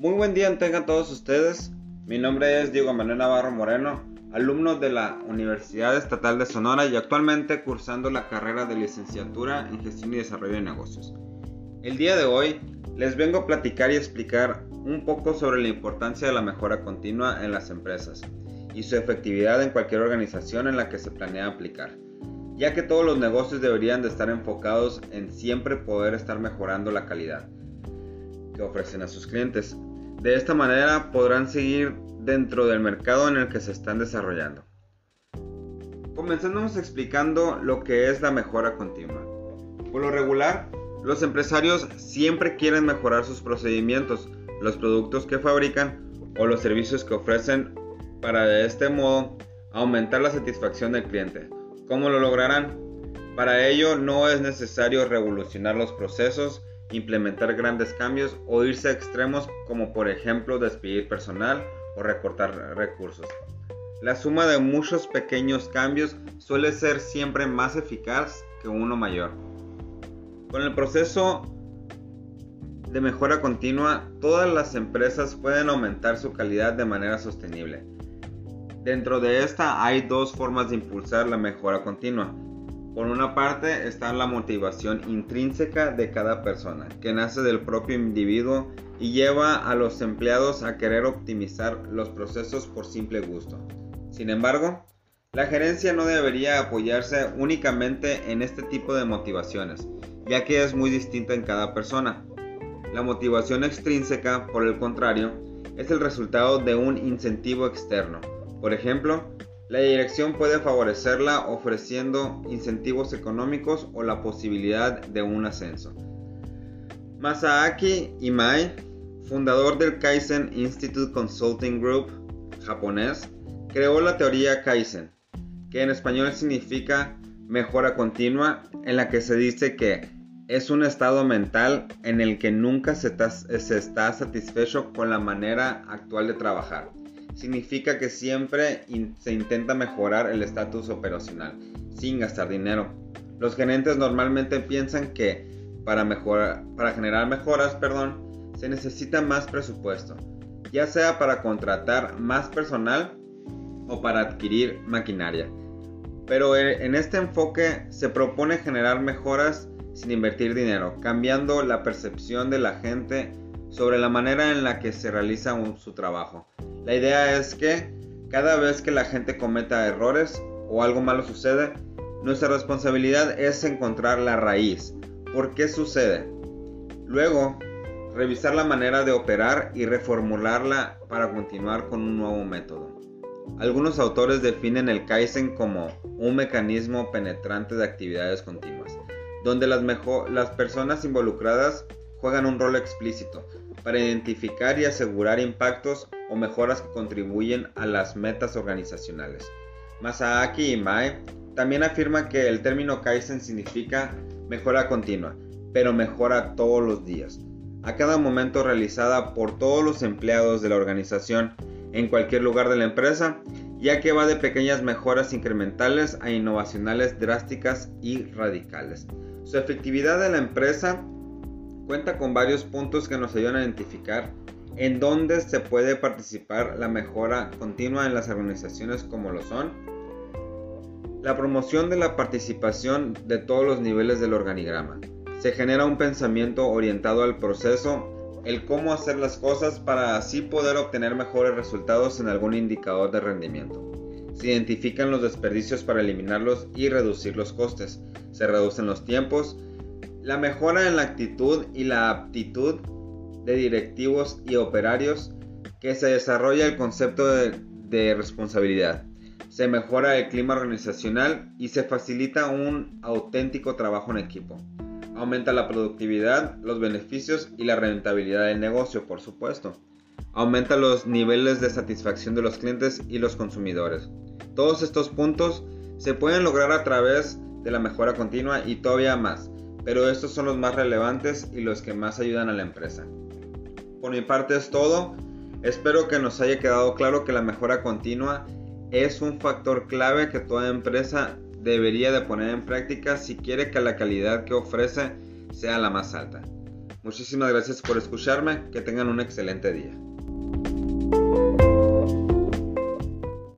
Muy buen día tengan todos ustedes. Mi nombre es Diego Manuel Navarro Moreno, alumno de la Universidad Estatal de Sonora y actualmente cursando la carrera de licenciatura en Gestión y Desarrollo de Negocios. El día de hoy les vengo a platicar y explicar un poco sobre la importancia de la mejora continua en las empresas y su efectividad en cualquier organización en la que se planea aplicar, ya que todos los negocios deberían de estar enfocados en siempre poder estar mejorando la calidad que ofrecen a sus clientes. De esta manera podrán seguir dentro del mercado en el que se están desarrollando. Comenzamos explicando lo que es la mejora continua. Por lo regular, los empresarios siempre quieren mejorar sus procedimientos, los productos que fabrican o los servicios que ofrecen para de este modo aumentar la satisfacción del cliente. ¿Cómo lo lograrán? Para ello no es necesario revolucionar los procesos, implementar grandes cambios o irse a extremos como por ejemplo despedir personal o recortar recursos. La suma de muchos pequeños cambios suele ser siempre más eficaz que uno mayor. Con el proceso de mejora continua, todas las empresas pueden aumentar su calidad de manera sostenible. Dentro de esta hay dos formas de impulsar la mejora continua. Por una parte está la motivación intrínseca de cada persona, que nace del propio individuo y lleva a los empleados a querer optimizar los procesos por simple gusto. Sin embargo, la gerencia no debería apoyarse únicamente en este tipo de motivaciones, ya que es muy distinta en cada persona. La motivación extrínseca, por el contrario, es el resultado de un incentivo externo, por ejemplo, la dirección puede favorecerla ofreciendo incentivos económicos o la posibilidad de un ascenso. Masaaki Imai, fundador del Kaizen Institute Consulting Group japonés, creó la teoría Kaizen, que en español significa mejora continua, en la que se dice que es un estado mental en el que nunca se se está satisfecho con la manera actual de trabajar significa que siempre se intenta mejorar el estatus operacional sin gastar dinero. Los gerentes normalmente piensan que para, mejorar, para generar mejoras perdón, se necesita más presupuesto, ya sea para contratar más personal o para adquirir maquinaria. Pero eh, en este enfoque se propone generar mejoras sin invertir dinero, cambiando la percepción de la gente sobre la manera en la que se realiza su trabajo. La idea es que cada vez que la gente cometa errores o algo malo sucede, nuestra responsabilidad es encontrar la raíz. ¿Por qué sucede? Luego, revisar la manera de operar y reformularla para continuar con un nuevo método. Algunos autores definen el Kaizen como un mecanismo penetrante de actividades continuas, donde las, personas involucradas juegan un rol explícito para identificar y asegurar impactos o mejoras que contribuyen a las metas organizacionales. Masaaki Mae también afirma que el término Kaizen significa mejora continua, pero mejora todos los días, a cada momento realizada por todos los empleados de la organización en cualquier lugar de la empresa, ya que va de pequeñas mejoras incrementales a innovacionales drásticas y radicales. Su efectividad en la empresa cuenta con varios puntos que nos ayudan a identificar en dónde se puede participar la mejora continua en las organizaciones como lo son la promoción de la participación de todos los niveles del organigrama. Se genera un pensamiento orientado al proceso, el cómo hacer las cosas para así poder obtener mejores resultados en algún indicador de rendimiento. Se identifican los desperdicios para eliminarlos y reducir los costes. Se reducen los tiempos, la mejora en la actitud y la aptitud de directivos y operarios que se desarrolla el concepto de, responsabilidad. Se mejora el clima organizacional y se facilita un auténtico trabajo en equipo. Aumenta la productividad, los beneficios y la rentabilidad del negocio, por supuesto. Aumenta los niveles de satisfacción de los clientes y los consumidores. Todos estos puntos se pueden lograr a través de la mejora continua y todavía más pero estos son los más relevantes y los que más ayudan a la empresa. Por mi parte es todo, espero que nos haya quedado claro que la mejora continua es un factor clave que toda empresa debería de poner en práctica si quiere que la calidad que ofrece sea la más alta. Muchísimas gracias por escucharme, que tengan un excelente día.